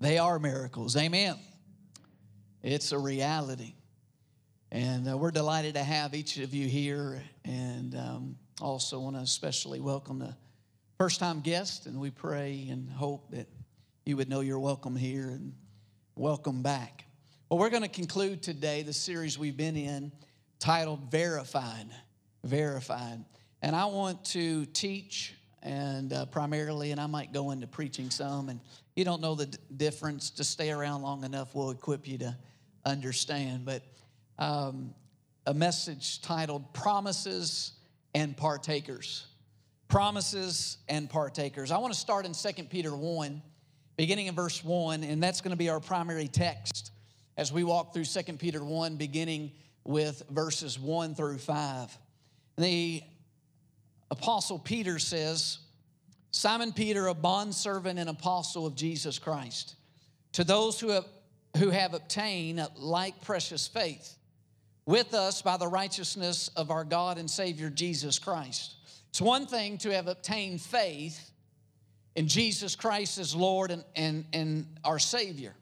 They are miracles. Amen. It's a reality. And uh, we're delighted to have each of you here. And um, also want to especially welcome the first time guest. And we pray and hope that you would know you're welcome here and welcome back. Well, we're going to conclude today the series we've been in titled Verified. Verified. And I want to teach and uh, primarily, and I might go into preaching some. And you don't know the d- difference, to stay around long enough will equip you to understand. But um, a message titled Promises and Partakers. Promises and Partakers. I want to start in 2 Peter 1, beginning in verse 1, and that's going to be our primary text as we walk through 2 Peter 1, beginning with verses 1 through 5. The Apostle Peter says, Simon Peter, a bondservant and apostle of Jesus Christ, to those who have, who have obtained like precious faith with us by the righteousness of our God and Savior Jesus Christ. It's one thing to have obtained faith in Jesus Christ as Lord and, and, and our Savior.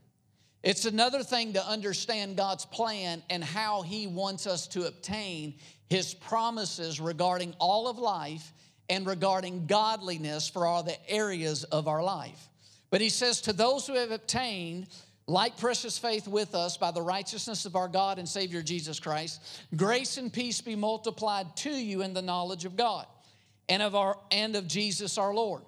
It's another thing to understand God's plan and how He wants us to obtain His promises regarding all of life and regarding godliness for all the areas of our life. But He says, To those who have obtained like precious faith with us by the righteousness of our God and Savior Jesus Christ, grace and peace be multiplied to you in the knowledge of God and of our and of Jesus our Lord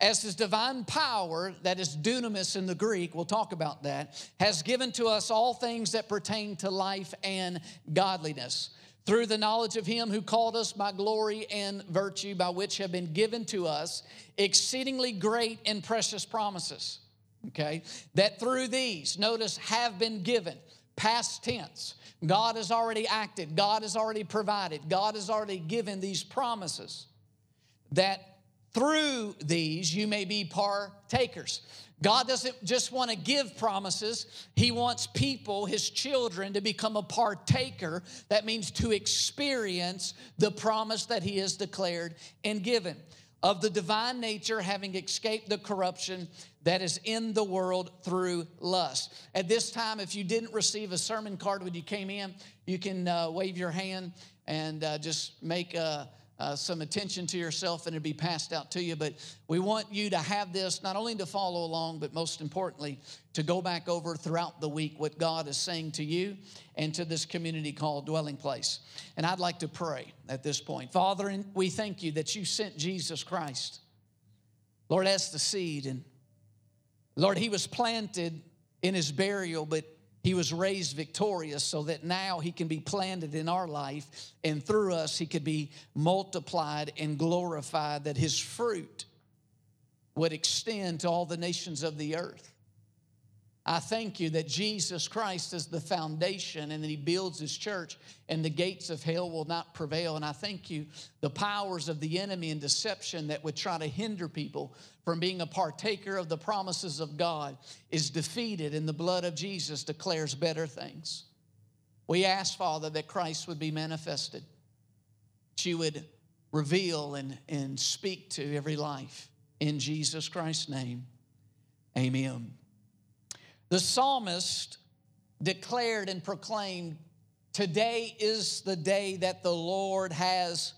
as his divine power, that is dunamis in the Greek, we'll talk about that, has given to us all things that pertain to life and godliness. Through the knowledge of him who called us by glory and virtue, by which have been given to us exceedingly great and precious promises. Okay? That through these, notice, have been given, past tense. God has already acted, God has already provided, God has already given these promises. That through these you may be partakers. God doesn't just want to give promises, He wants people, His children, to become a partaker. That means to experience the promise that He has declared and given of the divine nature, having escaped the corruption that is in the world through lust. At this time, if you didn't receive a sermon card when you came in, you can uh, wave your hand and uh, just make a uh, some attention to yourself and it'll be passed out to you. But we want you to have this not only to follow along, but most importantly, to go back over throughout the week what God is saying to you and to this community called Dwelling Place. And I'd like to pray at this point. Father, we thank you that you sent Jesus Christ, Lord, as the seed. And Lord, he was planted in his burial, but he was raised victorious so that now he can be planted in our life and through us he could be multiplied and glorified, that his fruit would extend to all the nations of the earth. I thank you that Jesus Christ is the foundation and that He builds His church and the gates of hell will not prevail. And I thank you the powers of the enemy and deception that would try to hinder people from being a partaker of the promises of God is defeated and the blood of Jesus declares better things. We ask, Father, that Christ would be manifested, that you would reveal and, and speak to every life. In Jesus Christ's name, amen. The psalmist declared and proclaimed, Today is the day that the Lord has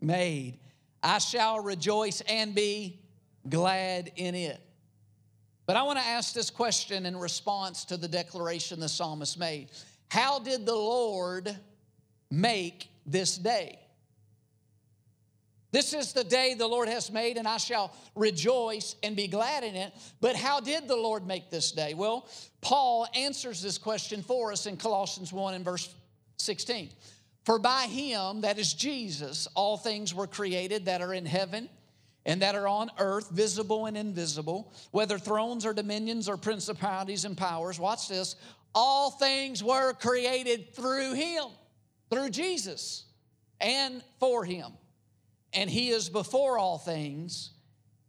made. I shall rejoice and be glad in it. But I want to ask this question in response to the declaration the psalmist made How did the Lord make this day? This is the day the Lord has made, and I shall rejoice and be glad in it. But how did the Lord make this day? Well, Paul answers this question for us in Colossians 1 and verse 16. For by him, that is Jesus, all things were created that are in heaven and that are on earth, visible and invisible, whether thrones or dominions or principalities and powers. Watch this. All things were created through him, through Jesus, and for him. And he is before all things,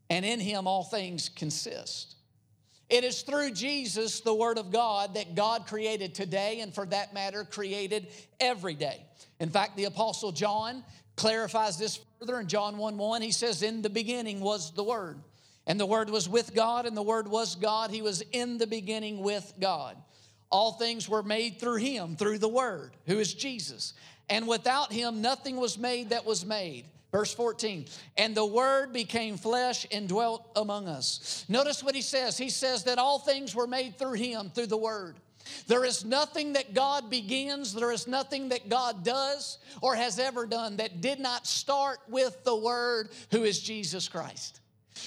and in him all things consist. It is through Jesus, the Word of God, that God created today, and for that matter, created every day. In fact, the Apostle John clarifies this further in John 1 1. He says, In the beginning was the Word, and the Word was with God, and the Word was God. He was in the beginning with God. All things were made through Him, through the Word, who is Jesus. And without Him, nothing was made that was made. Verse 14, and the Word became flesh and dwelt among us. Notice what he says. He says that all things were made through him, through the Word. There is nothing that God begins, there is nothing that God does or has ever done that did not start with the Word who is Jesus Christ.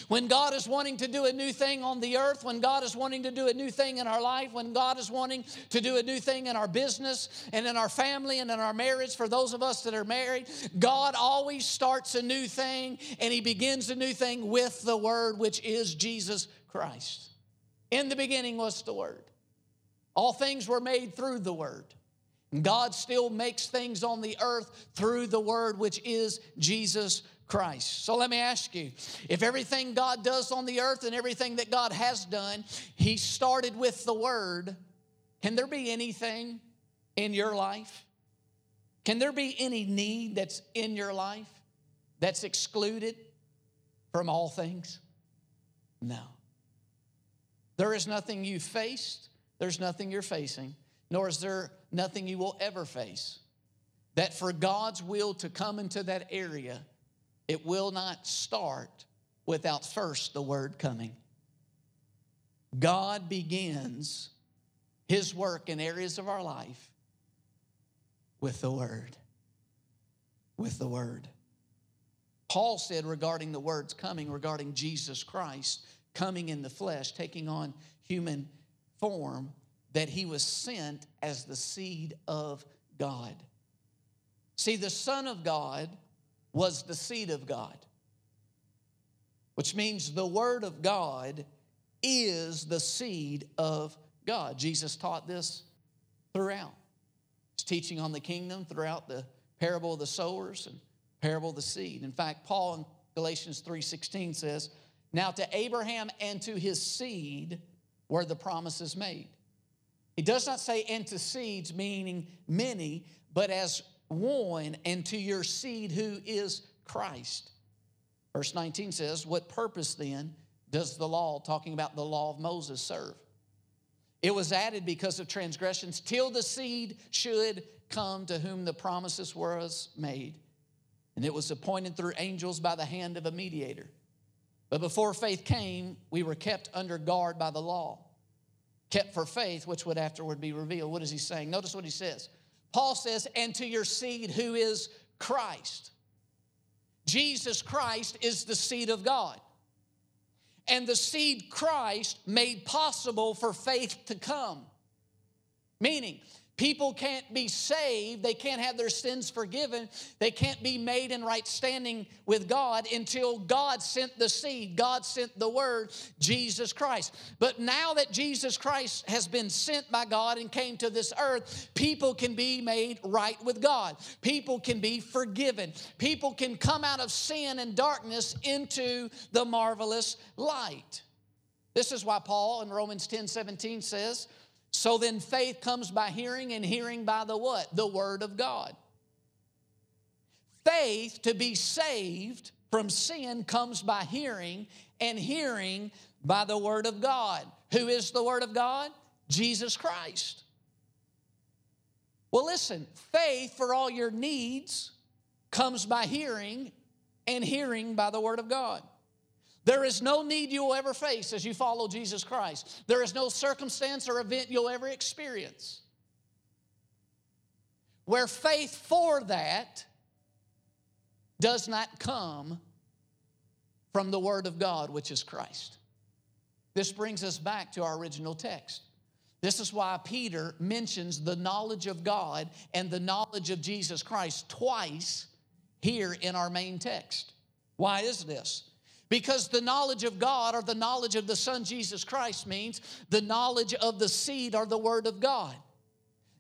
When God is wanting to do a new thing on the earth, when God is wanting to do a new thing in our life, when God is wanting to do a new thing in our business and in our family and in our marriage, for those of us that are married, God always starts a new thing and He begins a new thing with the Word, which is Jesus Christ. In the beginning was the Word. All things were made through the Word. God still makes things on the earth through the Word, which is Jesus Christ. So let me ask you if everything God does on the earth and everything that God has done, He started with the Word, can there be anything in your life? Can there be any need that's in your life that's excluded from all things? No. There is nothing you faced there's nothing you're facing, nor is there nothing you will ever face. That for God's will to come into that area, it will not start without first the word coming. God begins his work in areas of our life with the word. With the word. Paul said regarding the words coming, regarding Jesus Christ coming in the flesh, taking on human form that he was sent as the seed of God. See, the Son of God was the seed of God, which means the Word of God is the seed of God. Jesus taught this throughout. He's teaching on the kingdom throughout the parable of the sowers and parable of the seed. In fact, Paul in Galatians 3:16 says, "Now to Abraham and to his seed where the promise is made. He does not say into seeds, meaning many, but as one, and to your seed who is Christ. Verse 19 says, What purpose then does the law, talking about the law of Moses, serve? It was added because of transgressions till the seed should come to whom the promises was made. And it was appointed through angels by the hand of a mediator. But before faith came, we were kept under guard by the law, kept for faith, which would afterward be revealed. What is he saying? Notice what he says. Paul says, And to your seed, who is Christ. Jesus Christ is the seed of God. And the seed Christ made possible for faith to come. Meaning, People can't be saved, they can't have their sins forgiven, they can't be made in right standing with God until God sent the seed, God sent the word, Jesus Christ. But now that Jesus Christ has been sent by God and came to this earth, people can be made right with God. People can be forgiven. People can come out of sin and darkness into the marvelous light. This is why Paul in Romans 10 17 says, so then faith comes by hearing, and hearing by the what? The Word of God. Faith to be saved from sin comes by hearing, and hearing by the Word of God. Who is the Word of God? Jesus Christ. Well, listen, faith for all your needs comes by hearing, and hearing by the Word of God. There is no need you'll ever face as you follow Jesus Christ. There is no circumstance or event you'll ever experience where faith for that does not come from the Word of God, which is Christ. This brings us back to our original text. This is why Peter mentions the knowledge of God and the knowledge of Jesus Christ twice here in our main text. Why is this? Because the knowledge of God or the knowledge of the Son Jesus Christ means the knowledge of the seed or the Word of God.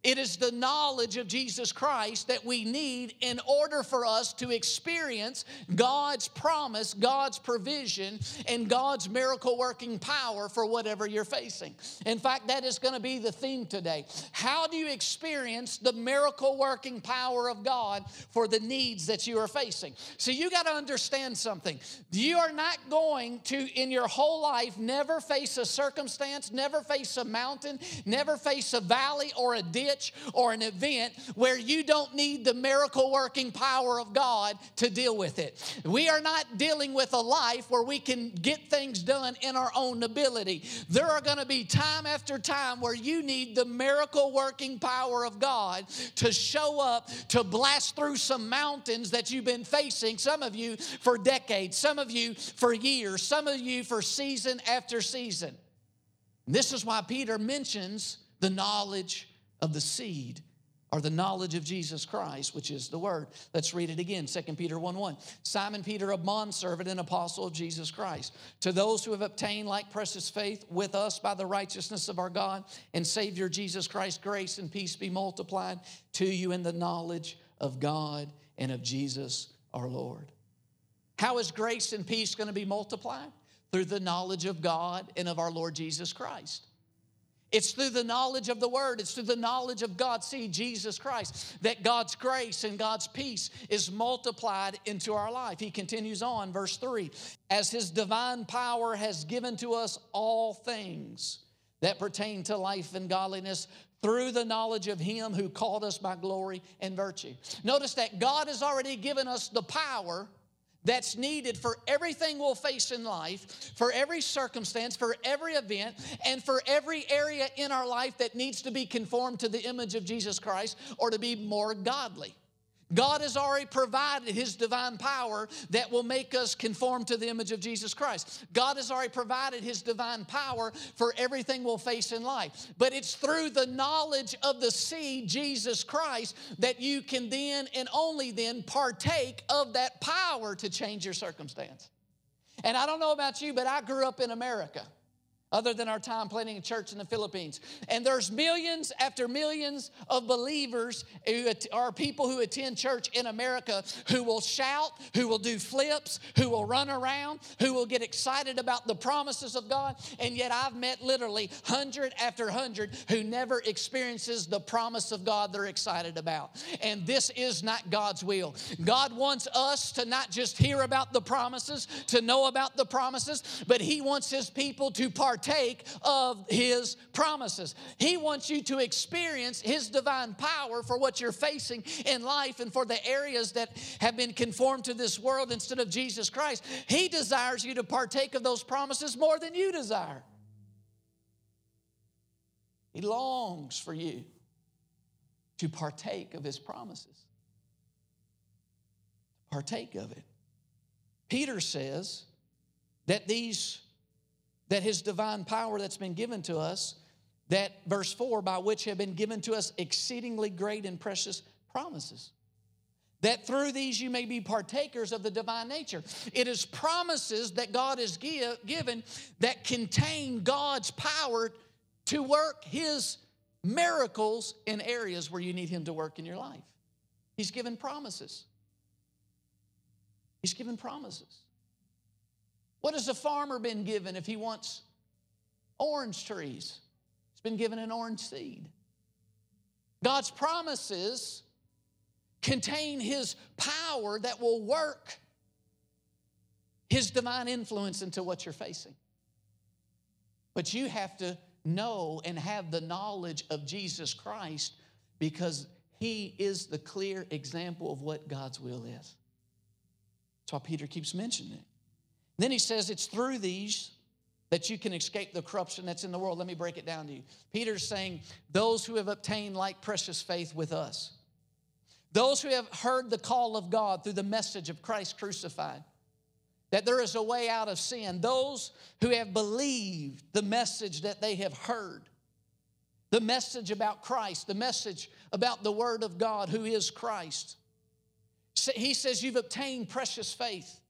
It is the knowledge of Jesus Christ that we need in order for us to experience God's promise, God's provision, and God's miracle working power for whatever you're facing. In fact, that is going to be the theme today. How do you experience the miracle working power of God for the needs that you are facing? So you got to understand something. You are not going to, in your whole life, never face a circumstance, never face a mountain, never face a valley or a ditch or an event where you don't need the miracle working power of God to deal with it. We are not dealing with a life where we can get things done in our own ability. There are going to be time after time where you need the miracle working power of God to show up to blast through some mountains that you've been facing, some of you for decades, some of you for years, some of you for season after season. This is why Peter mentions the knowledge of the seed or the knowledge of Jesus Christ, which is the word. Let's read it again 2 Peter 1 1. Simon Peter, a bondservant and apostle of Jesus Christ, to those who have obtained like precious faith with us by the righteousness of our God and Savior Jesus Christ, grace and peace be multiplied to you in the knowledge of God and of Jesus our Lord. How is grace and peace going to be multiplied? Through the knowledge of God and of our Lord Jesus Christ. It's through the knowledge of the Word, it's through the knowledge of God, see Jesus Christ, that God's grace and God's peace is multiplied into our life. He continues on, verse 3 As His divine power has given to us all things that pertain to life and godliness through the knowledge of Him who called us by glory and virtue. Notice that God has already given us the power that's needed for everything we'll face in life, for every circumstance, for every event, and for every area in our life that needs to be conformed to the image of Jesus Christ or to be more godly. God has already provided His divine power that will make us conform to the image of Jesus Christ. God has already provided His divine power for everything we'll face in life. But it's through the knowledge of the seed, Jesus Christ, that you can then and only then partake of that power to change your circumstance. And I don't know about you, but I grew up in America other than our time planting a church in the Philippines. And there's millions after millions of believers who are people who attend church in America who will shout, who will do flips, who will run around, who will get excited about the promises of God. And yet I've met literally hundred after hundred who never experiences the promise of God they're excited about. And this is not God's will. God wants us to not just hear about the promises, to know about the promises, but He wants His people to partake partake of His promises. He wants you to experience His divine power for what you're facing in life and for the areas that have been conformed to this world instead of Jesus Christ. He desires you to partake of those promises more than you desire. He longs for you to partake of His promises. Partake of it. Peter says that these that his divine power that's been given to us, that verse 4, by which have been given to us exceedingly great and precious promises. That through these you may be partakers of the divine nature. It is promises that God has give, given that contain God's power to work his miracles in areas where you need him to work in your life. He's given promises. He's given promises. What has a farmer been given if he wants orange trees? He's been given an orange seed. God's promises contain his power that will work his divine influence into what you're facing. But you have to know and have the knowledge of Jesus Christ because he is the clear example of what God's will is. That's why Peter keeps mentioning it. Then he says it's through these that you can escape the corruption that's in the world. Let me break it down to you. Peter's saying, Those who have obtained like precious faith with us, those who have heard the call of God through the message of Christ crucified, that there is a way out of sin, those who have believed the message that they have heard, the message about Christ, the message about the Word of God, who is Christ. He says, You've obtained precious faith.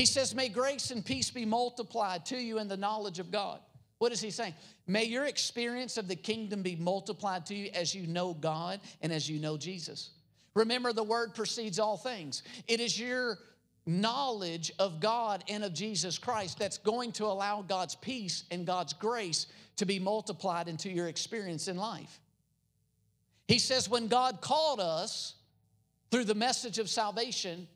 He says, May grace and peace be multiplied to you in the knowledge of God. What is he saying? May your experience of the kingdom be multiplied to you as you know God and as you know Jesus. Remember, the word precedes all things. It is your knowledge of God and of Jesus Christ that's going to allow God's peace and God's grace to be multiplied into your experience in life. He says, when God called us through the message of salvation,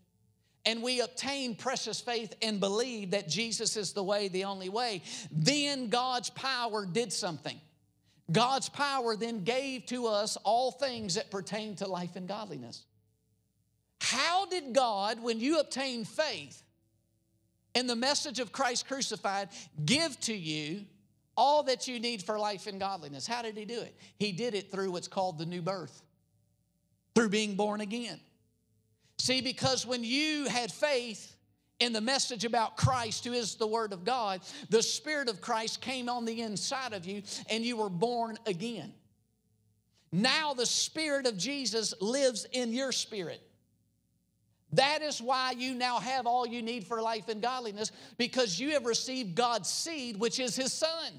and we obtain precious faith and believe that Jesus is the way, the only way, then God's power did something. God's power then gave to us all things that pertain to life and godliness. How did God, when you obtain faith in the message of Christ crucified, give to you all that you need for life and godliness? How did He do it? He did it through what's called the new birth, through being born again. See, because when you had faith in the message about Christ, who is the Word of God, the Spirit of Christ came on the inside of you and you were born again. Now the Spirit of Jesus lives in your spirit. That is why you now have all you need for life and godliness because you have received God's seed, which is His Son.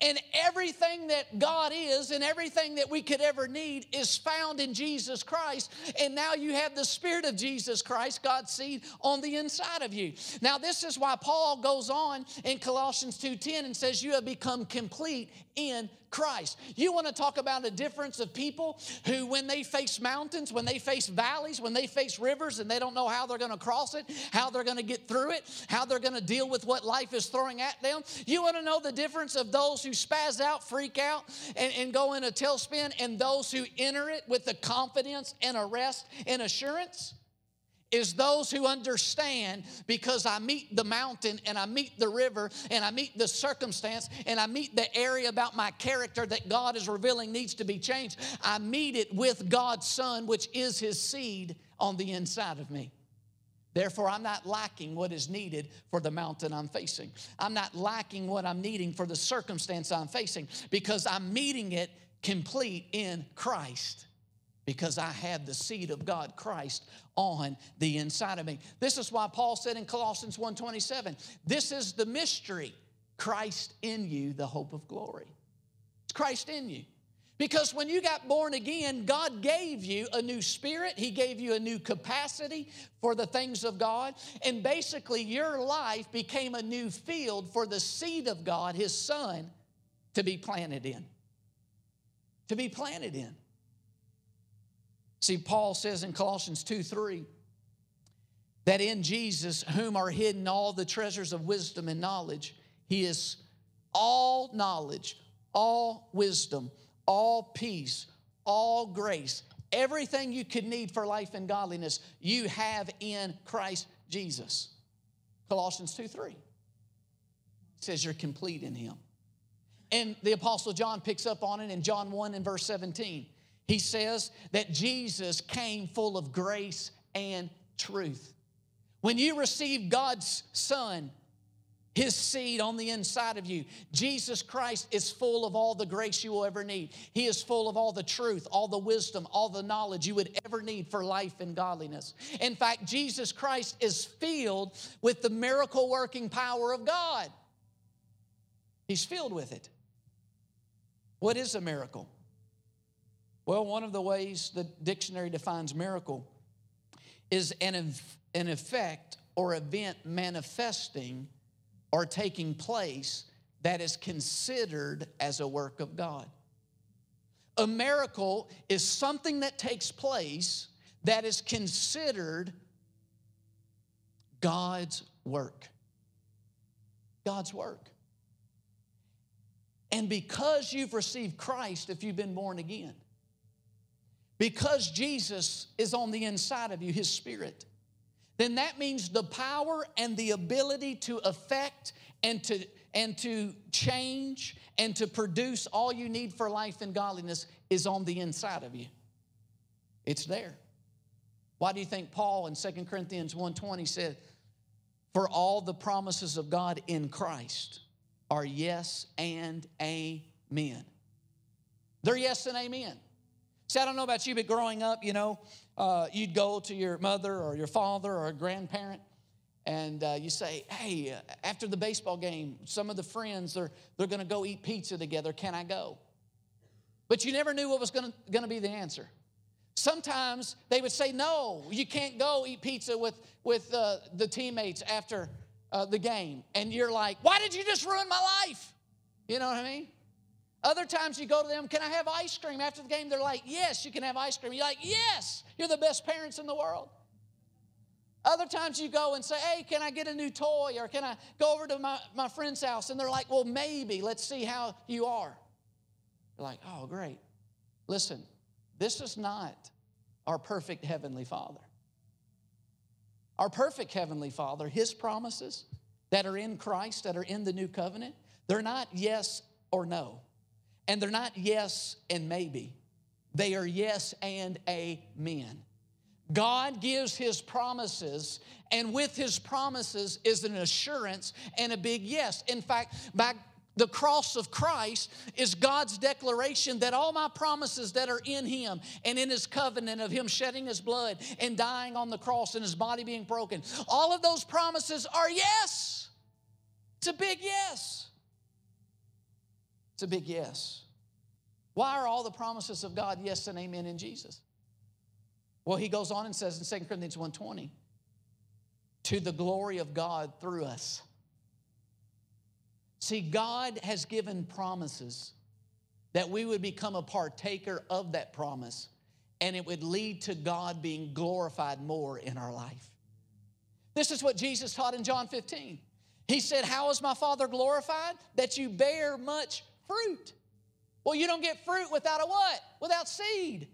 And everything that God is and everything that we could ever need is found in Jesus Christ. And now you have the Spirit of Jesus Christ, God's seed, on the inside of you. Now, this is why Paul goes on in Colossians 2:10 and says, You have become complete in Christ. You want to talk about a difference of people who, when they face mountains, when they face valleys, when they face rivers and they don't know how they're going to cross it, how they're going to get through it, how they're going to deal with what life is throwing at them. You want to know the difference of those who spaz out, freak out, and, and go in a tailspin, and those who enter it with the confidence and a rest and assurance? Is those who understand because I meet the mountain and I meet the river and I meet the circumstance and I meet the area about my character that God is revealing needs to be changed. I meet it with God's Son, which is His seed on the inside of me. Therefore, I'm not lacking what is needed for the mountain I'm facing. I'm not lacking what I'm needing for the circumstance I'm facing because I'm meeting it complete in Christ because I have the seed of God, Christ, on the inside of me. This is why Paul said in Colossians 1:27, this is the mystery, Christ in you, the hope of glory. It's Christ in you. Because when you got born again, God gave you a new spirit. He gave you a new capacity for the things of God. And basically, your life became a new field for the seed of God, His Son, to be planted in. To be planted in. See, Paul says in Colossians 2 3 that in Jesus, whom are hidden all the treasures of wisdom and knowledge, he is all knowledge, all wisdom, all peace, all grace, everything you could need for life and godliness, you have in Christ Jesus. Colossians 2 3 says you're complete in him. And the Apostle John picks up on it in John 1 and verse 17. He says that Jesus came full of grace and truth. When you receive God's Son, his seed on the inside of you. Jesus Christ is full of all the grace you will ever need. He is full of all the truth, all the wisdom, all the knowledge you would ever need for life and godliness. In fact, Jesus Christ is filled with the miracle working power of God. He's filled with it. What is a miracle? Well, one of the ways the dictionary defines miracle is an, an effect or event manifesting or taking place that is considered as a work of God. A miracle is something that takes place that is considered God's work. God's work. And because you've received Christ, if you've been born again, because Jesus is on the inside of you, His Spirit, then that means the power and the ability to affect and to, and to change and to produce all you need for life and godliness is on the inside of you. It's there. Why do you think Paul in 2 Corinthians 1:20 said, "For all the promises of God in Christ are yes and amen." They're yes and amen. See, I don't know about you, but growing up, you know, uh, you'd go to your mother or your father or a grandparent, and uh, you say, hey, uh, after the baseball game, some of the friends are they're going to go eat pizza together. Can I go? But you never knew what was going to be the answer. Sometimes they would say, no, you can't go eat pizza with, with uh, the teammates after uh, the game. And you're like, why did you just ruin my life? You know what I mean? Other times you go to them, can I have ice cream after the game? They're like, yes, you can have ice cream. You're like, yes, you're the best parents in the world. Other times you go and say, hey, can I get a new toy? Or can I go over to my, my friend's house? And they're like, well, maybe. Let's see how you are. You're like, oh, great. Listen, this is not our perfect Heavenly Father. Our perfect Heavenly Father, His promises that are in Christ, that are in the new covenant, they're not yes or no. And they're not yes and maybe. They are yes and amen. God gives his promises, and with his promises is an assurance and a big yes. In fact, by the cross of Christ is God's declaration that all my promises that are in Him and in His covenant of Him shedding His blood and dying on the cross and His body being broken, all of those promises are yes. It's a big yes. It's a big yes. Why are all the promises of God yes and amen in Jesus? Well, he goes on and says in 2 Corinthians 1:20, to the glory of God through us. See, God has given promises that we would become a partaker of that promise, and it would lead to God being glorified more in our life. This is what Jesus taught in John 15. He said, How is my Father glorified? That you bear much fruit. Well, you don't get fruit without a what? Without seed.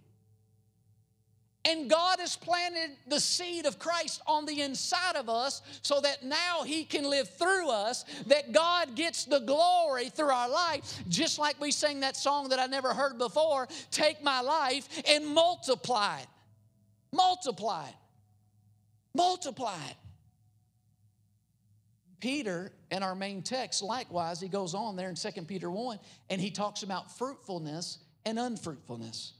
And God has planted the seed of Christ on the inside of us so that now He can live through us, that God gets the glory through our life. Just like we sang that song that I never heard before take my life and multiply it. Multiply it. Multiply it. Peter, in our main text, likewise, he goes on there in 2 Peter 1 and he talks about fruitfulness and unfruitfulness.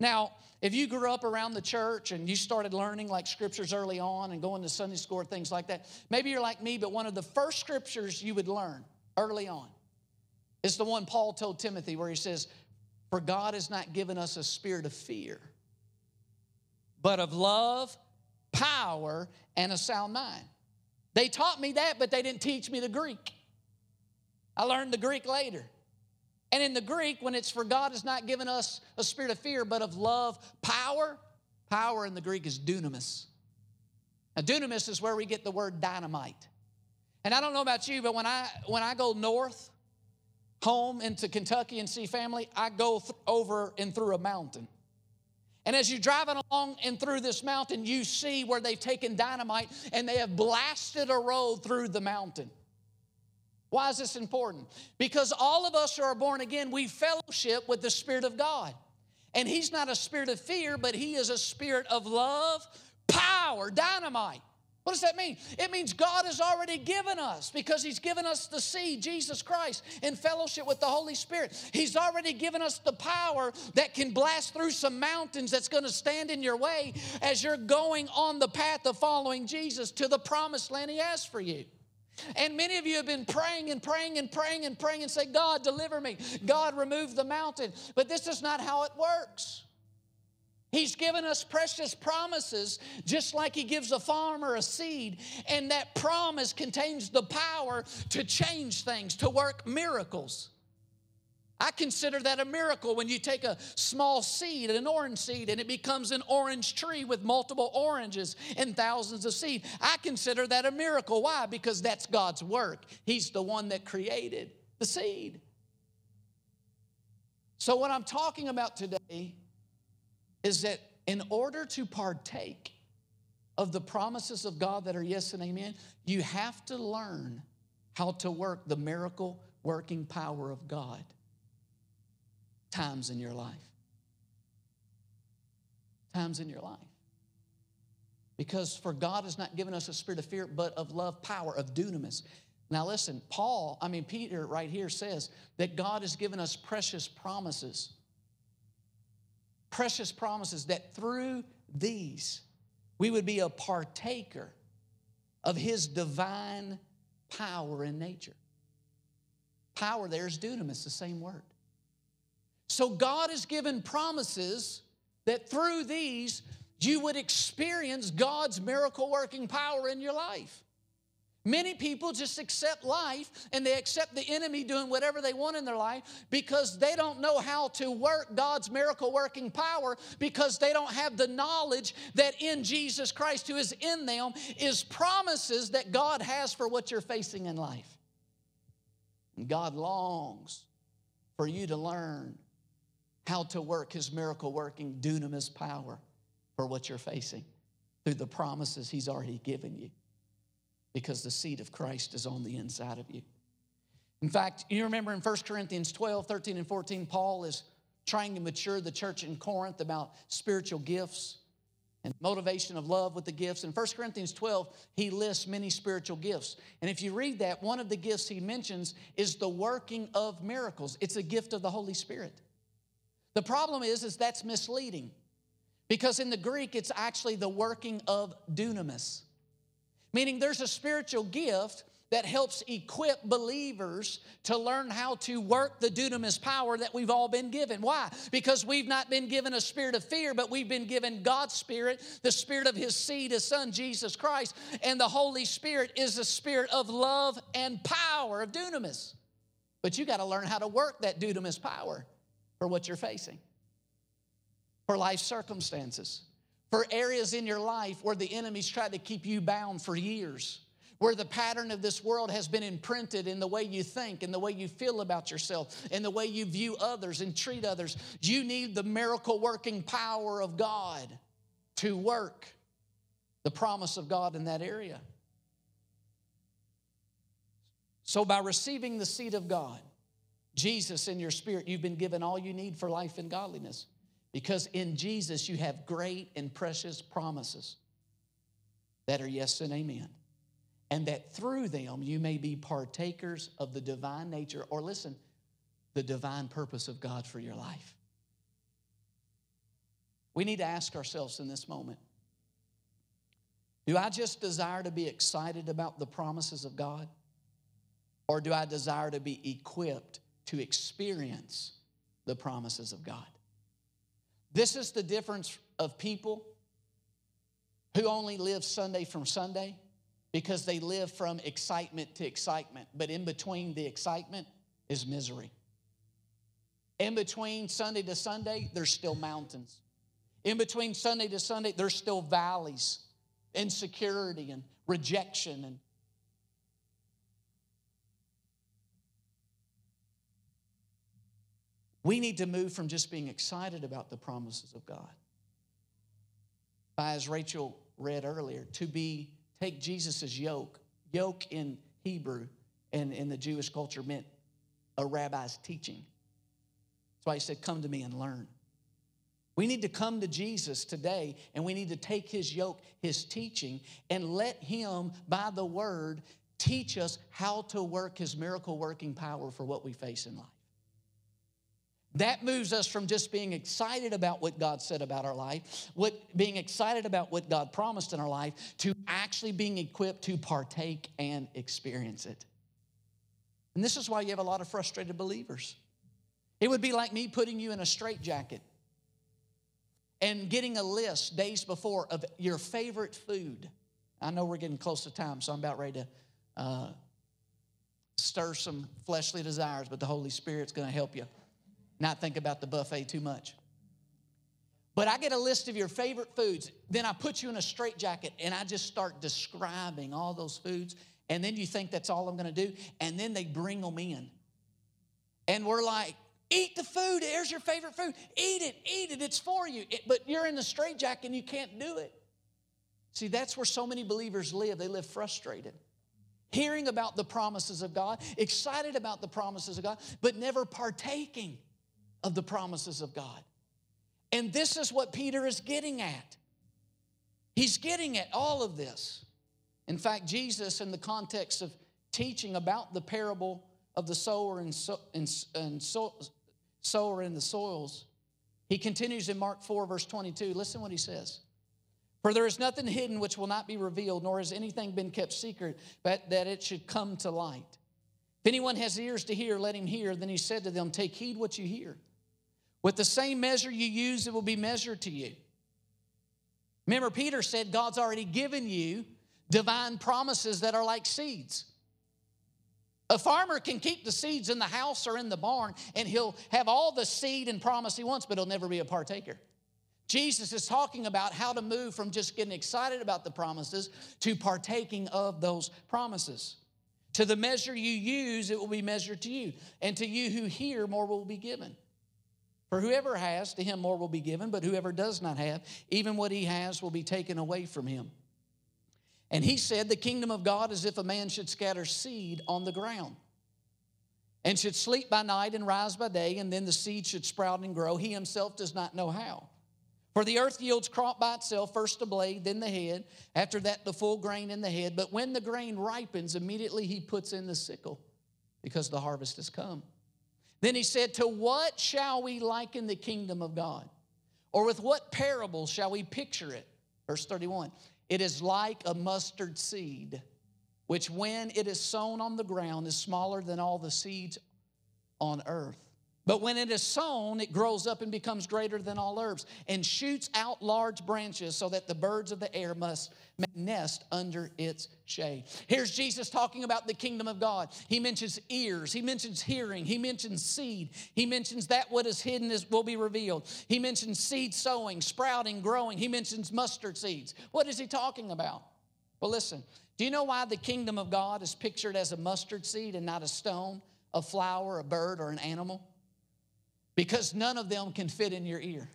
Now, if you grew up around the church and you started learning like scriptures early on and going to Sunday school things like that, maybe you're like me, but one of the first scriptures you would learn early on is the one Paul told Timothy where he says, For God has not given us a spirit of fear, but of love, power, and a sound mind. They taught me that, but they didn't teach me the Greek. I learned the Greek later. And in the Greek, when it's for God has not given us a spirit of fear, but of love, power, power in the Greek is dunamis. Now, dunamis is where we get the word dynamite. And I don't know about you, but when I when I go north, home into Kentucky and see family, I go th- over and through a mountain. And as you're driving along and through this mountain, you see where they've taken dynamite and they have blasted a road through the mountain. Why is this important? Because all of us who are born again, we fellowship with the Spirit of God. And He's not a spirit of fear, but He is a spirit of love, power, dynamite. What does that mean? It means God has already given us because He's given us the seed, Jesus Christ, in fellowship with the Holy Spirit. He's already given us the power that can blast through some mountains that's going to stand in your way as you're going on the path of following Jesus to the promised land He has for you. And many of you have been praying and praying and praying and praying and say, God, deliver me. God, remove the mountain. But this is not how it works. He's given us precious promises, just like He gives a farmer a seed. And that promise contains the power to change things, to work miracles. I consider that a miracle when you take a small seed, an orange seed, and it becomes an orange tree with multiple oranges and thousands of seed. I consider that a miracle. Why? Because that's God's work. He's the one that created the seed. So, what I'm talking about today is that in order to partake of the promises of God that are yes and amen, you have to learn how to work the miracle working power of God times in your life. Times in your life. Because for God has not given us a spirit of fear, but of love, power, of dunamis. Now listen, Paul, I mean, Peter right here says that God has given us precious promises. Precious promises that through these we would be a partaker of his divine power in nature. Power there is dunamis, the same word. So God has given promises that through these you would experience God's miracle working power in your life. Many people just accept life and they accept the enemy doing whatever they want in their life because they don't know how to work God's miracle working power because they don't have the knowledge that in Jesus Christ, who is in them, is promises that God has for what you're facing in life. And God longs for you to learn how to work His miracle working dunamis power for what you're facing through the promises He's already given you because the seed of Christ is on the inside of you. In fact, you remember in 1 Corinthians 12, 13, and 14, Paul is trying to mature the church in Corinth about spiritual gifts and motivation of love with the gifts. In 1 Corinthians 12, he lists many spiritual gifts. And if you read that, one of the gifts he mentions is the working of miracles. It's a gift of the Holy Spirit. The problem is, is that's misleading because in the Greek, it's actually the working of dunamis meaning there's a spiritual gift that helps equip believers to learn how to work the dunamis power that we've all been given. Why? Because we've not been given a spirit of fear, but we've been given God's spirit, the spirit of his seed, his son Jesus Christ, and the Holy Spirit is the spirit of love and power of dunamis. But you got to learn how to work that dunamis power for what you're facing, for life circumstances for areas in your life where the enemy's tried to keep you bound for years, where the pattern of this world has been imprinted in the way you think in the way you feel about yourself in the way you view others and treat others. You need the miracle working power of God to work the promise of God in that area. So, by receiving the seed of God, Jesus in your spirit, you've been given all you need for life and godliness. Because in Jesus, you have great and precious promises that are yes and amen. And that through them, you may be partakers of the divine nature, or listen, the divine purpose of God for your life. We need to ask ourselves in this moment do I just desire to be excited about the promises of God? Or do I desire to be equipped to experience the promises of God? This is the difference of people who only live Sunday from Sunday because they live from excitement to excitement. But in between the excitement is misery. In between Sunday to Sunday, there's still mountains. In between Sunday to Sunday, there's still valleys, insecurity and rejection and We need to move from just being excited about the promises of God. By, as Rachel read earlier, to be take Jesus' yoke. Yoke in Hebrew and in the Jewish culture meant a rabbi's teaching. That's why he said, Come to me and learn. We need to come to Jesus today and we need to take his yoke, his teaching, and let him, by the word, teach us how to work his miracle working power for what we face in life. That moves us from just being excited about what God said about our life, what, being excited about what God promised in our life, to actually being equipped to partake and experience it. And this is why you have a lot of frustrated believers. It would be like me putting you in a straitjacket and getting a list days before of your favorite food. I know we're getting close to time, so I'm about ready to uh, stir some fleshly desires, but the Holy Spirit's going to help you not think about the buffet too much. But I get a list of your favorite foods. Then I put you in a straitjacket and I just start describing all those foods. And then you think that's all I'm going to do. And then they bring them in. And we're like, eat the food. There's your favorite food. Eat it, eat it. It's for you. It, but you're in the straitjacket and you can't do it. See, that's where so many believers live. They live frustrated. Hearing about the promises of God, excited about the promises of God, but never partaking of the promises of God. And this is what Peter is getting at. He's getting at all of this. In fact, Jesus, in the context of teaching about the parable of the sower and, so, and, and so, sower in the soils, he continues in Mark 4, verse 22. Listen what he says. For there is nothing hidden which will not be revealed, nor has anything been kept secret, but that it should come to light. If anyone has ears to hear, let him hear. Then he said to them, Take heed what you hear. With the same measure you use, it will be measured to you. Remember, Peter said God's already given you divine promises that are like seeds. A farmer can keep the seeds in the house or in the barn, and he'll have all the seed and promise he wants, but he'll never be a partaker. Jesus is talking about how to move from just getting excited about the promises to partaking of those promises. To the measure you use, it will be measured to you. And to you who hear, more will be given. For whoever has, to him more will be given, but whoever does not have, even what he has will be taken away from him. And he said, The kingdom of God is if a man should scatter seed on the ground and should sleep by night and rise by day, and then the seed should sprout and grow. He himself does not know how. For the earth yields crop by itself, first the blade, then the head, after that the full grain in the head. But when the grain ripens, immediately he puts in the sickle, because the harvest has come. Then he said, To what shall we liken the kingdom of God? Or with what parable shall we picture it? Verse 31 It is like a mustard seed, which when it is sown on the ground is smaller than all the seeds on earth. But when it is sown, it grows up and becomes greater than all herbs and shoots out large branches so that the birds of the air must nest under its shade. Here's Jesus talking about the kingdom of God. He mentions ears, he mentions hearing, he mentions seed, he mentions that what is hidden is, will be revealed. He mentions seed sowing, sprouting, growing. He mentions mustard seeds. What is he talking about? Well, listen, do you know why the kingdom of God is pictured as a mustard seed and not a stone, a flower, a bird, or an animal? Because none of them can fit in your ear.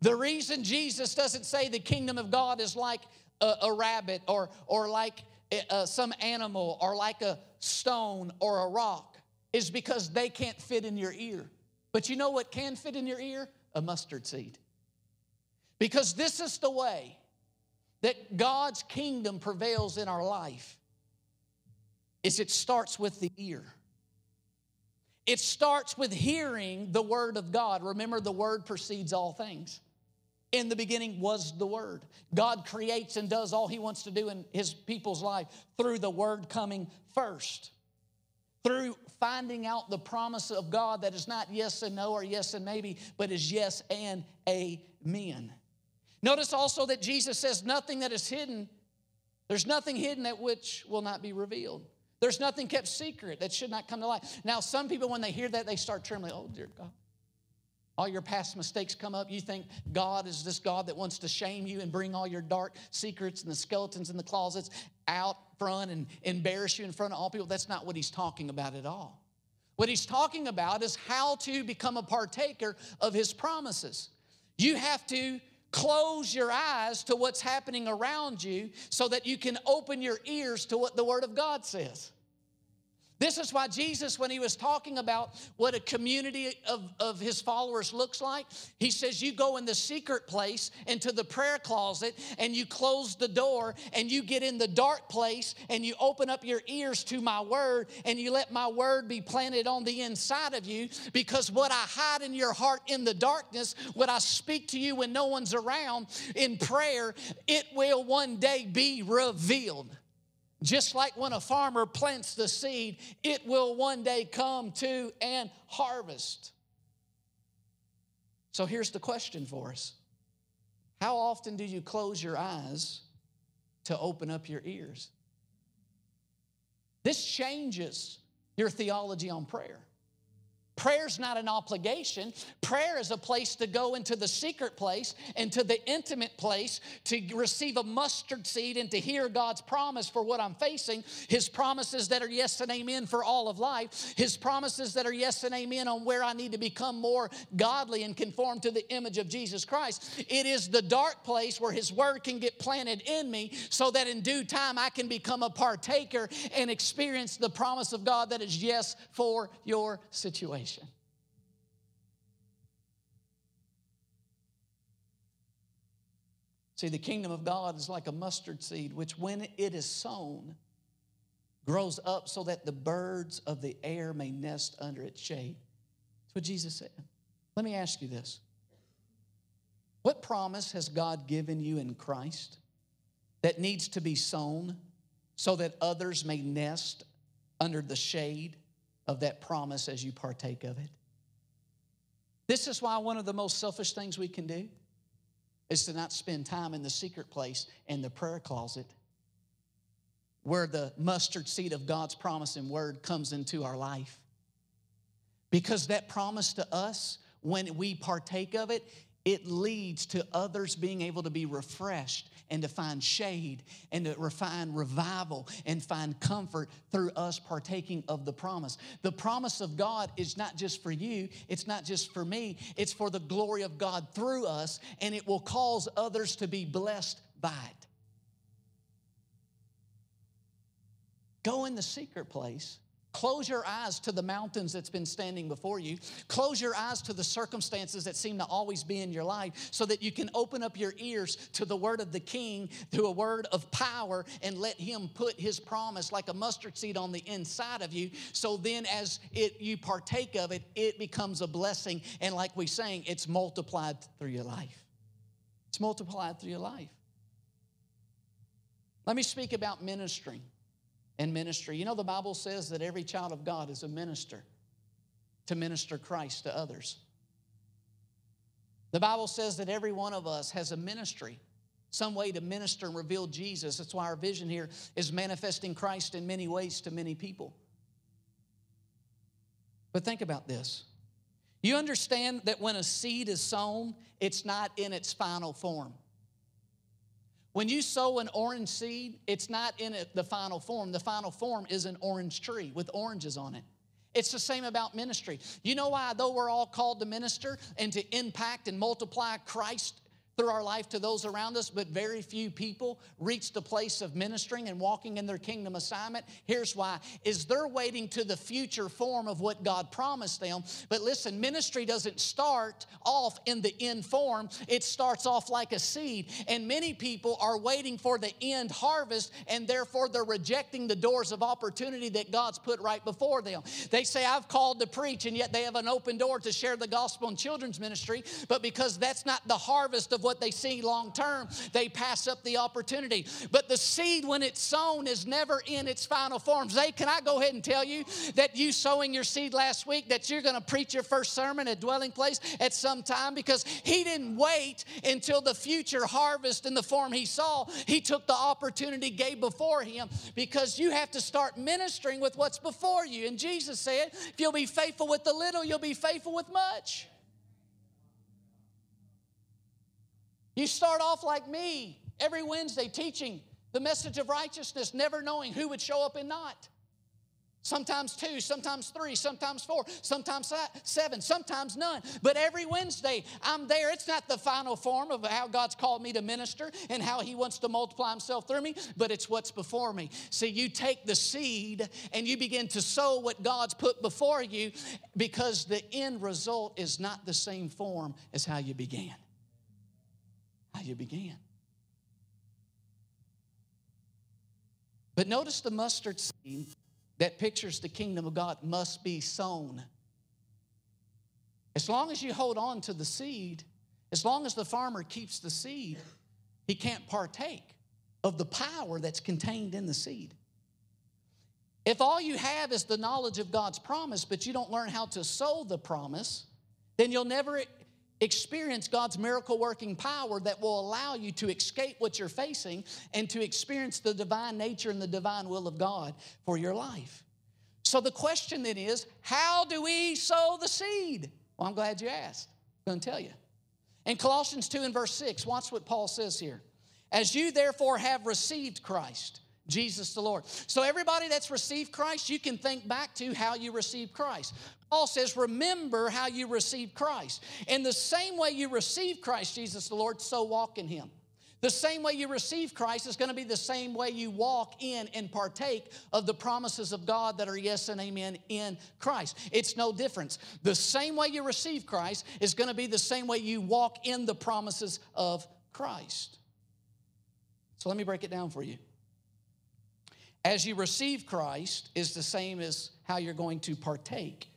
The reason Jesus doesn't say the kingdom of God is like a, a rabbit or, or like a, uh, some animal or like a stone or a rock is because they can't fit in your ear. But you know what can fit in your ear? A mustard seed. Because this is the way that God's kingdom prevails in our life is it starts with the ear. It starts with hearing the word of God. Remember, the word precedes all things. In the beginning was the word. God creates and does all he wants to do in his people's life through the word coming first. Through finding out the promise of God that is not yes and no or yes and maybe, but is yes and amen. Notice also that Jesus says nothing that is hidden, there's nothing hidden that which will not be revealed. There's nothing kept secret that should not come to light. Now, some people, when they hear that, they start trembling. Oh, dear God. All your past mistakes come up. You think God is this God that wants to shame you and bring all your dark secrets and the skeletons in the closets out front and embarrass you in front of all people. That's not what he's talking about at all. What he's talking about is how to become a partaker of his promises. You have to close your eyes to what's happening around you so that you can open your ears to what the Word of God says. This is why Jesus, when he was talking about what a community of, of his followers looks like, he says, You go in the secret place into the prayer closet and you close the door and you get in the dark place and you open up your ears to my word and you let my word be planted on the inside of you because what I hide in your heart in the darkness, what I speak to you when no one's around in prayer, it will one day be revealed. Just like when a farmer plants the seed, it will one day come to an harvest. So here's the question for us How often do you close your eyes to open up your ears? This changes your theology on prayer. Prayer's not an obligation. Prayer is a place to go into the secret place, into the intimate place, to receive a mustard seed and to hear God's promise for what I'm facing. His promises that are yes and amen for all of life. His promises that are yes and amen on where I need to become more godly and conform to the image of Jesus Christ. It is the dark place where His word can get planted in me so that in due time I can become a partaker and experience the promise of God that is yes for your situation salvation. See, the kingdom of God is like a mustard seed, which when it is sown, grows up so that the birds of the air may nest under its shade. That's what Jesus said. Let me ask you this What promise has God given you in Christ that needs to be sown so that others may nest under the shade of that promise as you partake of it? This is why one of the most selfish things we can do is to not spend time in the secret place and the prayer closet where the mustard seed of God's promise and word comes into our life. Because that promise to us, when we partake of it, it leads to others being able to be refreshed and to find shade and to find revival and find comfort through us partaking of the promise. The promise of God is not just for you, it's not just for me, it's for the glory of God through us, and it will cause others to be blessed by it. Go in the secret place Close your eyes to the mountains that's been standing before you. Close your eyes to the circumstances that seem to always be in your life so that you can open up your ears to the word of the king, to a word of power, and let him put his promise like a mustard seed on the inside of you. So then, as it, you partake of it, it becomes a blessing. And like we sang, it's multiplied through your life. It's multiplied through your life. Let me speak about ministering and ministry. You know, the Bible says that every child of God is a minister to minister Christ to others. The Bible says that every one of us has a ministry, some way to minister and reveal Jesus. That's why our vision here is manifesting Christ in many ways to many people. But think about this. You understand that when a seed is sown, it's not in its final form. When you sow an orange seed, it's not in it, the final form. The final form is an orange tree with oranges on it. It's the same about ministry. You know why, though we're all called to minister and to impact and multiply Christ through our life to those around us, but very few people reach the place of ministering and walking in their kingdom assignment. Here's why is they're waiting to the future form of what God promised them. But listen, ministry doesn't start off in the end form. It starts off like a seed. And many people are waiting for the end harvest and therefore they're rejecting the doors of opportunity that God's put right before them. They say I've called to preach and yet they have an open door to share the gospel in children's ministry, but because that's not the harvest of what they see long term, they pass up the opportunity. But the seed, when it's sown, is never in its final form. Zay, can I go ahead and tell you that you sowing your seed last week, that you're going to preach your first sermon at Dwelling Place at some time? Because he didn't wait until the future harvest in the form he saw. He took the opportunity gave before him because you have to start ministering with what's before you. And Jesus said, if you'll be faithful with the little, you'll be faithful with much. You start off like me every Wednesday teaching the message of righteousness, never knowing who would show up and not. Sometimes two, sometimes three, sometimes four, sometimes seven, sometimes none. But every Wednesday, I'm there. It's not the final form of how God's called me to minister and how He wants to multiply Himself through me, but it's what's before me. See, you take the seed and you begin to sow what God's put before you because the end result is not the same form as how you began you began. But notice the mustard seed that pictures the kingdom of God must be sown. As long as you hold on to the seed, as long as the farmer keeps the seed, he can't partake of the power that's contained in the seed. If all you have is the knowledge of God's promise, but you don't learn how to sow the promise, then you'll never experience God's miracle working power that will allow you to escape what you're facing and to experience the divine nature and the divine will of God for your life. So the question then is how do we sow the seed? Well, I'm glad you asked. I'm going to tell you. In Colossians 2 and verse 6, watch what Paul says here. As you therefore have received Christ, Jesus the Lord. So, everybody that's received Christ, you can think back to how you received Christ. Paul says, Remember how you received Christ. In the same way you received Christ, Jesus the Lord, so walk in Him. The same way you receive Christ is going to be the same way you walk in and partake of the promises of God that are yes and amen in Christ. It's no difference. The same way you receive Christ is going to be the same way you walk in the promises of Christ. So let me break it down for you as you receive Christ is the same as how you're going to partake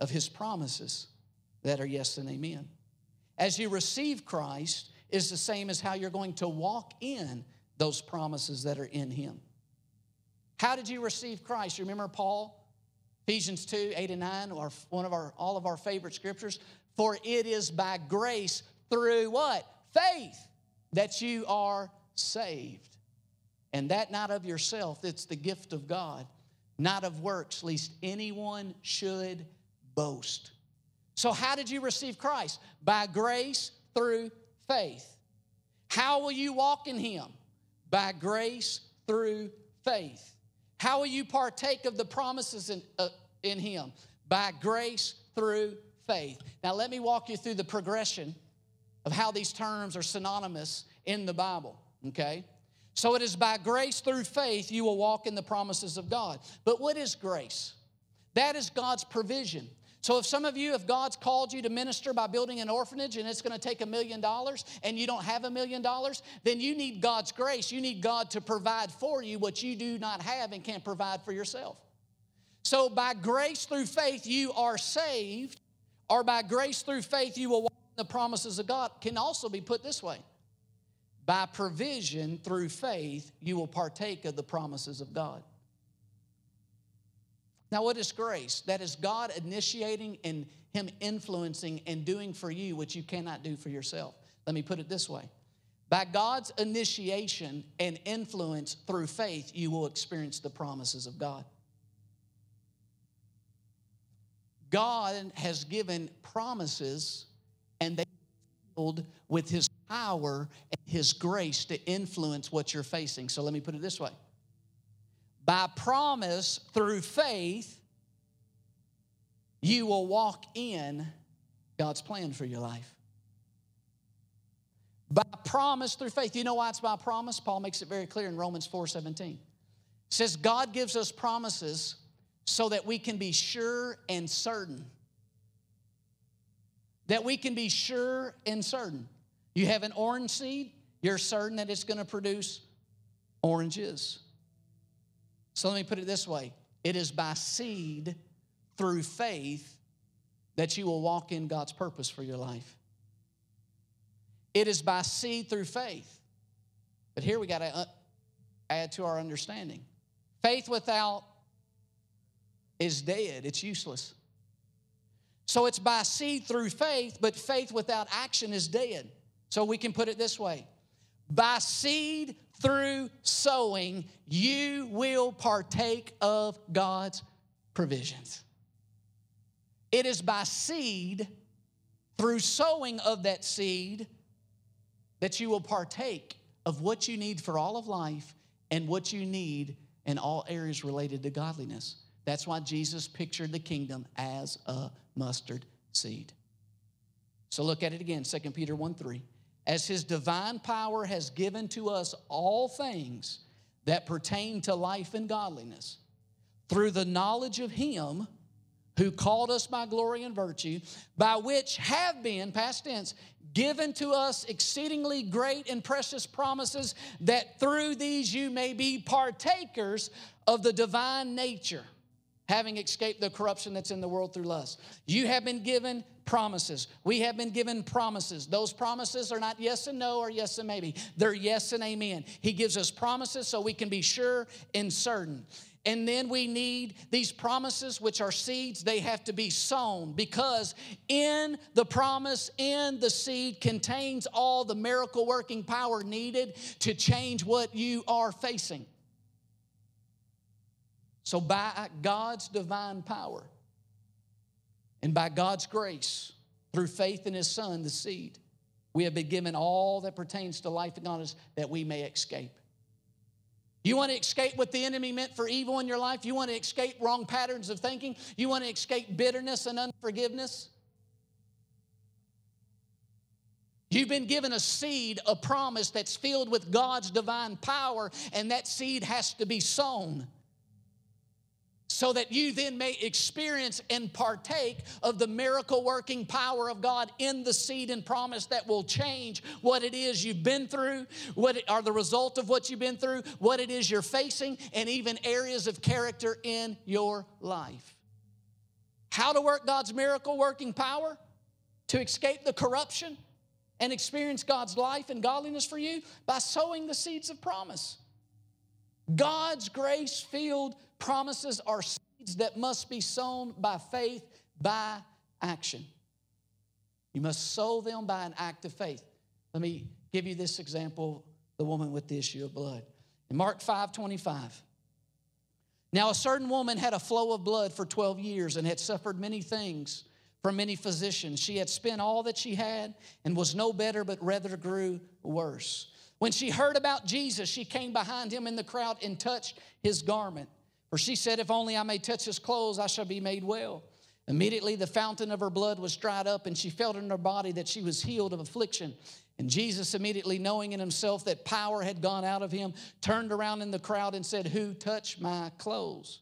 of his promises that are yes and amen. as you receive Christ is the same as how you're going to walk in those promises that are in Him. How did you receive Christ? You remember Paul? Ephesians 2, 8 and 9, or one of our all of our favorite scriptures. For it is by grace through what? Faith that you are saved. And that not of yourself, it's the gift of God, not of works, lest anyone should boast. So, how did you receive Christ? By grace through faith. How will you walk in Him? By grace through faith. How will you partake of the promises in, uh, in Him? By grace through faith. Now, let me walk you through the progression of how these terms are synonymous in the Bible, okay? So, it is by grace through faith you will walk in the promises of God. But what is grace? That is God's provision. So, if some of you, if God's called you to minister by building an orphanage and it's going to take a million dollars and you don't have a million dollars, then you need God's grace. You need God to provide for you what you do not have and can't provide for yourself. So, by grace through faith, you are saved, or by grace through faith, you will walk in the promises of God, can also be put this way by provision through faith, you will partake of the promises of God. Now, what is grace? That is God initiating and Him influencing and doing for you what you cannot do for yourself. Let me put it this way by God's initiation and influence through faith, you will experience the promises of God. God has given promises, filled with His power and His grace to influence what you're facing. So let me put it this way by promise through faith, you will walk in God's plan for your life. By promise through faith. You know why it's by promise? Paul makes it very clear in Romans 4 17. says God gives us promises so that we can be sure and certain. That we can be sure and certain. You have an orange seed, you're certain that it's going to produce oranges. So let me put it this way it is by seed through faith that you will walk in God's purpose for your life. It is by seed through faith. But here we got to uh, add to our understanding. Faith without is dead, it's useless. So it's by seed through faith, but faith without action is dead. So we can put it this way by seed through sowing, you will partake of God's provisions. It is by seed, through sowing of that seed, that you will partake of what you need for all of life and what you need in all areas related to godliness. That's why Jesus pictured the kingdom as a mustard seed. So look at it again, 2 Peter 1 3 as his divine power has given to us all things that pertain to life and godliness, through the knowledge of him who called us by glory and virtue, by which have been, past tense, given to us exceedingly great and precious promises, that through these you may be partakers of the divine nature having escaped the corruption that's in the world through lust. You have been given promises. We have been given promises. Those promises are not yes and no or yes and maybe, they're yes and amen. He gives us promises so we can be sure and certain. And then we need these promises, which are seeds, they have to be sown because in the promise, in the seed, contains all the miracle working power needed to change what you are facing. So, by God's divine power and by God's grace, through faith in His Son, the seed, we have been given all that pertains to life and godliness that we may escape. You want to escape what the enemy meant for evil in your life? You want to escape wrong patterns of thinking? You want to escape bitterness and unforgiveness? You've been given a seed, a promise that's filled with God's divine power, and that seed has to be sown so that you then may experience and partake of the miracle working power of God in the seed and promise that will change what it is you've been through, what are the result of what you've been through, what it is you're facing, and even areas of character in your life. How to work God's miracle working power? To escape the corruption and experience God's life and godliness for you? By sowing the seeds of promise. God's grace filled promises are seeds that must be sown by faith, by action. You must sow them by an act of faith. Let me give you this example the woman with the issue of blood. In Mark 5 25. Now, a certain woman had a flow of blood for 12 years and had suffered many things from many physicians. She had spent all that she had and was no better, but rather grew worse. When she heard about Jesus, she came behind him in the crowd and touched his garment. For she said, If only I may touch his clothes, I shall be made well. Immediately the fountain of her blood was dried up, and she felt in her body that she was healed of affliction. And Jesus, immediately knowing in himself that power had gone out of him, turned around in the crowd and said, Who touched my clothes?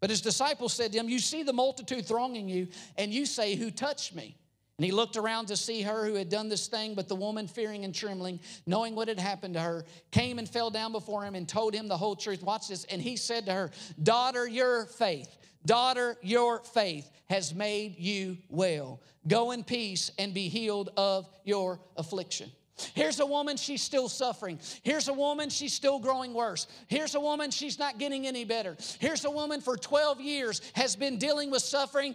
But his disciples said to him, You see the multitude thronging you, and you say, Who touched me? And he looked around to see her who had done this thing, but the woman, fearing and trembling, knowing what had happened to her, came and fell down before him and told him the whole truth. Watch this. And he said to her, Daughter, your faith, daughter, your faith has made you well. Go in peace and be healed of your affliction. Here's a woman, she's still suffering. Here's a woman, she's still growing worse. Here's a woman, she's not getting any better. Here's a woman for 12 years has been dealing with suffering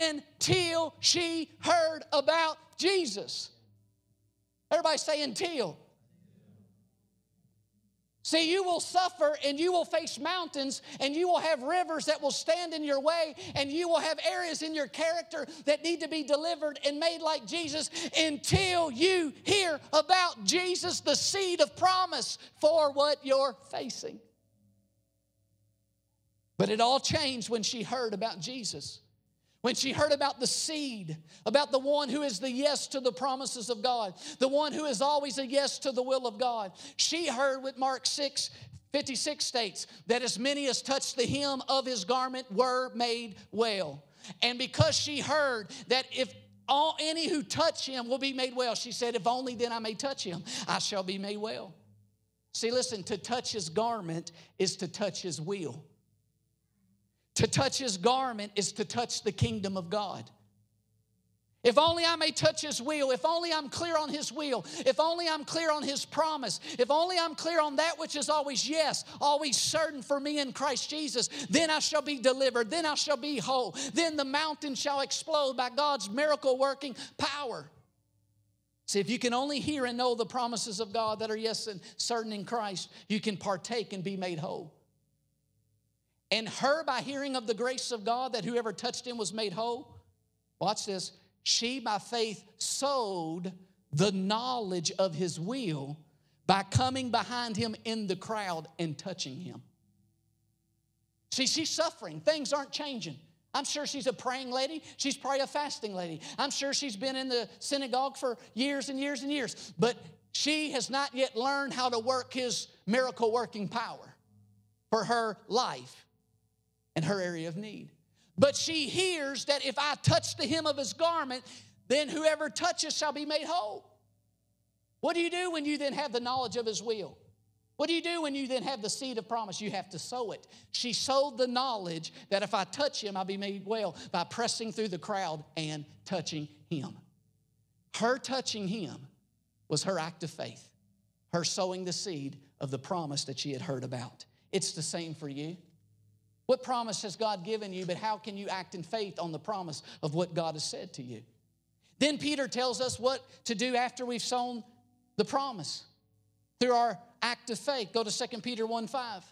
until she heard about Jesus. Everybody say until. See, you will suffer and you will face mountains and you will have rivers that will stand in your way and you will have areas in your character that need to be delivered and made like Jesus until you hear about Jesus, the seed of promise for what you're facing. But it all changed when she heard about Jesus. When she heard about the seed, about the one who is the yes to the promises of God, the one who is always a yes to the will of God, she heard what Mark 6 56 states that as many as touched the hem of his garment were made well. And because she heard that if all any who touch him will be made well, she said, If only then I may touch him, I shall be made well. See, listen, to touch his garment is to touch his will. To touch his garment is to touch the kingdom of God. If only I may touch his will, if only I'm clear on his will, if only I'm clear on his promise, if only I'm clear on that which is always yes, always certain for me in Christ Jesus, then I shall be delivered, then I shall be whole, then the mountain shall explode by God's miracle working power. See, if you can only hear and know the promises of God that are yes and certain in Christ, you can partake and be made whole. And her, by hearing of the grace of God, that whoever touched him was made whole. Watch this. She, by faith, sowed the knowledge of his will by coming behind him in the crowd and touching him. See, she's suffering. Things aren't changing. I'm sure she's a praying lady. She's probably a fasting lady. I'm sure she's been in the synagogue for years and years and years. But she has not yet learned how to work his miracle working power for her life and her area of need. But she hears that if I touch the hem of his garment, then whoever touches shall be made whole. What do you do when you then have the knowledge of his will? What do you do when you then have the seed of promise? You have to sow it. She sowed the knowledge that if I touch him, I'll be made well by pressing through the crowd and touching him. Her touching him was her act of faith, her sowing the seed of the promise that she had heard about. It's the same for you. What promise has God given you, but how can you act in faith on the promise of what God has said to you? Then Peter tells us what to do after we've sown the promise through our act of faith. Go to 2 Peter 1 5.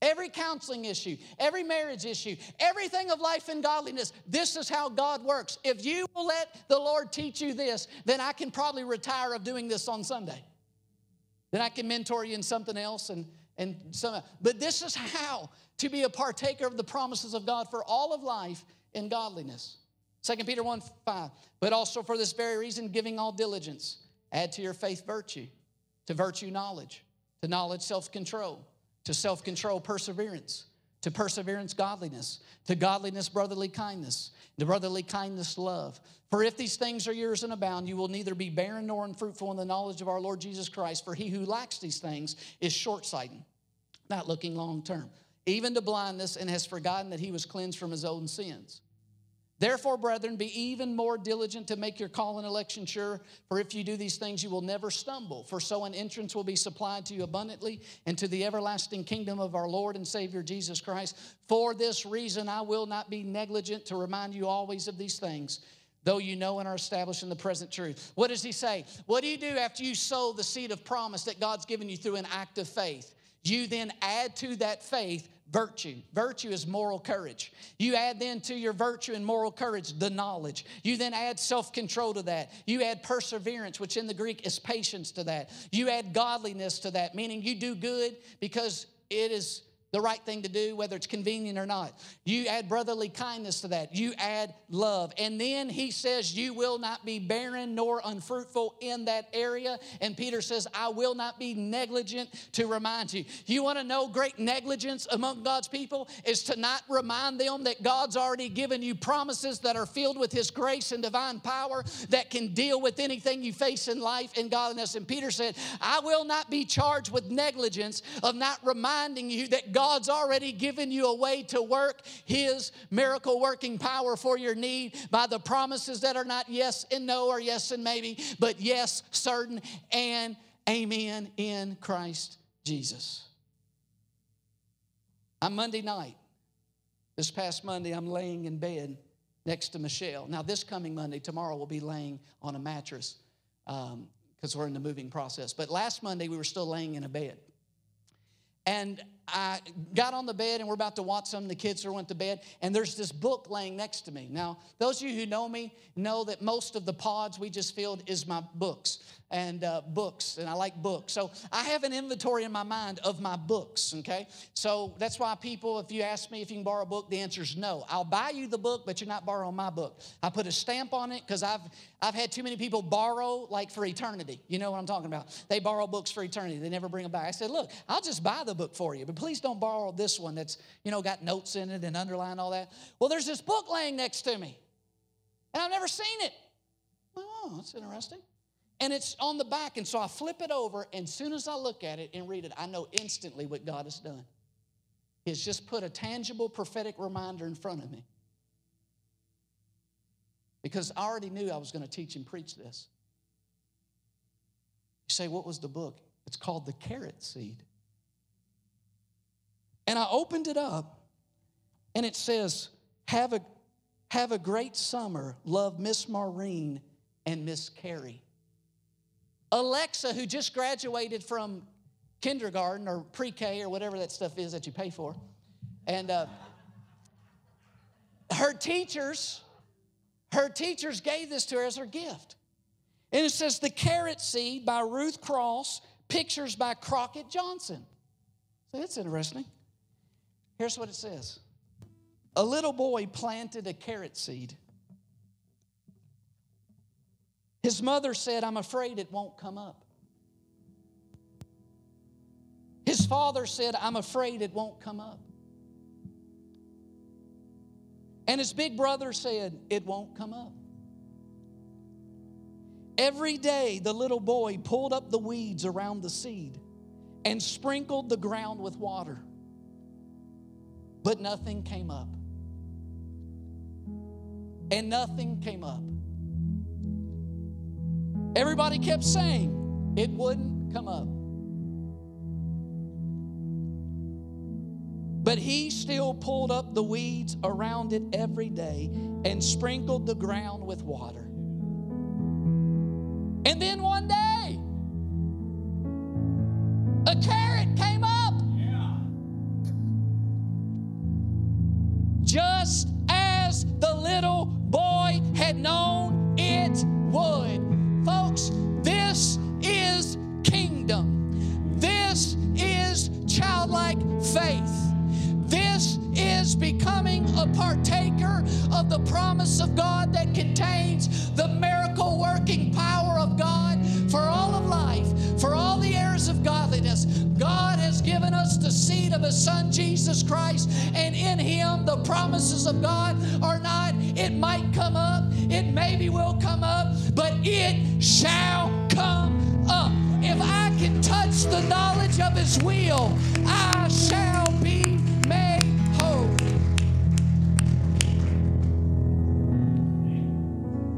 Every counseling issue, every marriage issue, everything of life and godliness, this is how God works. If you will let the Lord teach you this, then I can probably retire of doing this on Sunday. Then I can mentor you in something else and and some but this is how to be a partaker of the promises of god for all of life in godliness. 2 peter 1 5 but also for this very reason giving all diligence. Add to your faith virtue to virtue knowledge to knowledge self-control to self-control perseverance to perseverance godliness to godliness brotherly kindness to brotherly kindness love. For if these things are yours and abound you will neither be barren nor unfruitful in the knowledge of our lord jesus christ for he who lacks these things is short-sighted not looking long term even to blindness and has forgotten that he was cleansed from his own sins Therefore, brethren, be even more diligent to make your call and election sure, for if you do these things, you will never stumble. For so an entrance will be supplied to you abundantly into the everlasting kingdom of our Lord and Savior Jesus Christ. For this reason, I will not be negligent to remind you always of these things, though you know and are established in the present truth. What does he say? What do you do after you sow the seed of promise that God's given you through an act of faith? You then add to that faith virtue. Virtue is moral courage. You add then to your virtue and moral courage the knowledge. You then add self control to that. You add perseverance, which in the Greek is patience to that. You add godliness to that, meaning you do good because it is the right thing to do, whether it's convenient or not. You add brotherly kindness to that. You add love. And then he says, You will not be barren nor unfruitful in that area. And Peter says, I will not be negligent to remind you. You want to know great negligence among God's people is to not remind them that God's already given you promises that are filled with his grace and divine power that can deal with anything you face in life and godliness. And Peter said, I will not be charged with negligence of not reminding you that God God's already given you a way to work His miracle working power for your need by the promises that are not yes and no or yes and maybe, but yes, certain, and amen in Christ Jesus. On Monday night, this past Monday, I'm laying in bed next to Michelle. Now, this coming Monday, tomorrow, we'll be laying on a mattress because um, we're in the moving process. But last Monday, we were still laying in a bed. And I got on the bed and we're about to watch some. The kids are went to bed, and there's this book laying next to me. Now, those of you who know me know that most of the pods we just filled is my books and uh, books, and I like books. So I have an inventory in my mind of my books, okay? So that's why people, if you ask me if you can borrow a book, the answer is no. I'll buy you the book, but you're not borrowing my book. I put a stamp on it because I've, I've had too many people borrow like for eternity. You know what I'm talking about? They borrow books for eternity, they never bring them back. I said, look, I'll just buy the book for you, please don't borrow this one that's, you know, got notes in it and underlined all that. Well, there's this book laying next to me, and I've never seen it. Oh, that's interesting. And it's on the back. And so I flip it over, and as soon as I look at it and read it, I know instantly what God has done. He's just put a tangible prophetic reminder in front of me. Because I already knew I was going to teach and preach this. You say, what was the book? It's called The Carrot Seed. And I opened it up, and it says, Have a, have a great summer. Love Miss Maureen and Miss Carrie. Alexa, who just graduated from kindergarten or pre K or whatever that stuff is that you pay for, and uh, her teachers, her teachers gave this to her as her gift. And it says The Carrot Seed by Ruth Krauss, pictures by Crockett Johnson. So that's interesting. Here's what it says A little boy planted a carrot seed. His mother said, I'm afraid it won't come up. His father said, I'm afraid it won't come up. And his big brother said, It won't come up. Every day, the little boy pulled up the weeds around the seed and sprinkled the ground with water, but nothing came up. And nothing came up. Everybody kept saying it wouldn't come up. But he still pulled up the weeds around it every day and sprinkled the ground with water. Promises of God are not, it might come up, it maybe will come up, but it shall come up. If I can touch the knowledge of His will, I shall be made whole.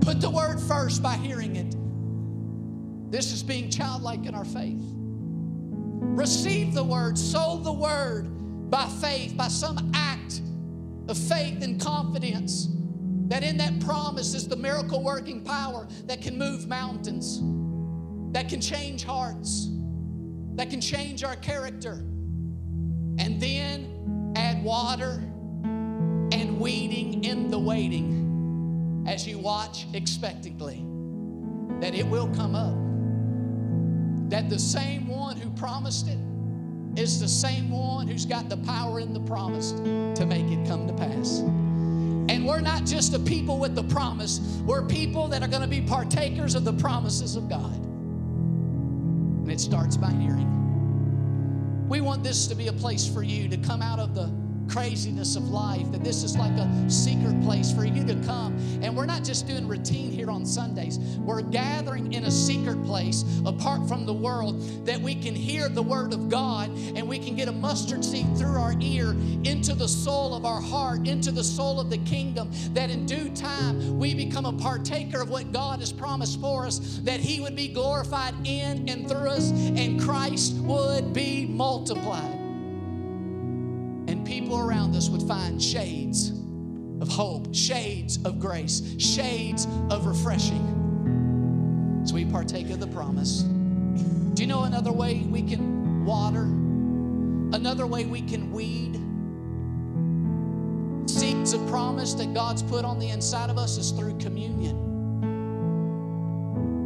Put the word first by hearing it. This is being childlike in our faith. Receive the word, sow the word by faith, by some act of faith and confidence that in that promise is the miracle working power that can move mountains, that can change hearts, that can change our character. And then add water and weeding in the waiting as you watch expectantly that it will come up. That the same one who promised it is the same one who's got the power in the promise to make it come to pass. And we're not just a people with the promise, we're people that are going to be partakers of the promises of God. And it starts by hearing. We want this to be a place for you to come out of the craziness of life, that this is like a secret place for you to come. And we're not just doing routine here on Sundays, we're gathering in a secret place apart from the world that we can hear the Word of God and we can get a mustard seed through our ear into the soul of our heart, into the soul of the kingdom, that in due time we become a partaker of what God has promised for us, that He would be glorified in and through us, and Christ would be multiplied people around us would find shades of hope, shades of grace, shades of refreshing. So we partake of the promise. Do you know another way we can water? Another way we can weed? Seeds of promise that God's put on the inside of us is through communion.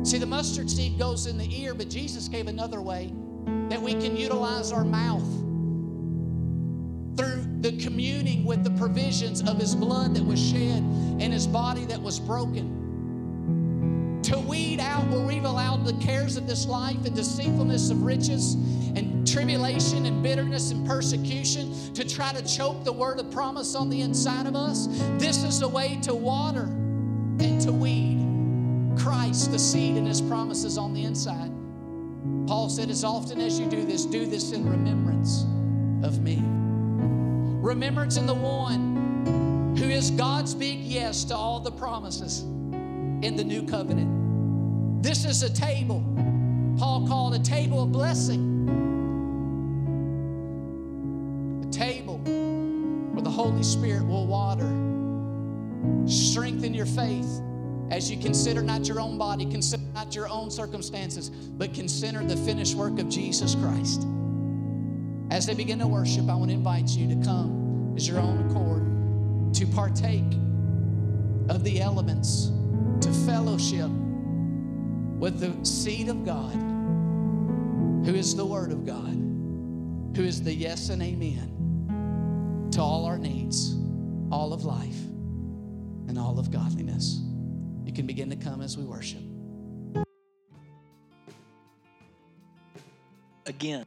See, the mustard seed goes in the ear, but Jesus gave another way that we can utilize our mouth the communing with the provisions of his blood that was shed and his body that was broken. To weed out where we've allowed the cares of this life and deceitfulness of riches and tribulation and bitterness and persecution to try to choke the word of promise on the inside of us. This is a way to water and to weed Christ, the seed and his promises on the inside. Paul said, As often as you do this, do this in remembrance of me. Remembrance in the one who is God's big yes to all the promises in the new covenant. This is a table, Paul called a table of blessing. A table where the Holy Spirit will water, strengthen your faith as you consider not your own body, consider not your own circumstances, but consider the finished work of Jesus Christ. As they begin to worship, I want to invite you to come as your own accord to partake of the elements, to fellowship with the seed of God, who is the Word of God, who is the yes and amen to all our needs, all of life, and all of godliness. You can begin to come as we worship. Again.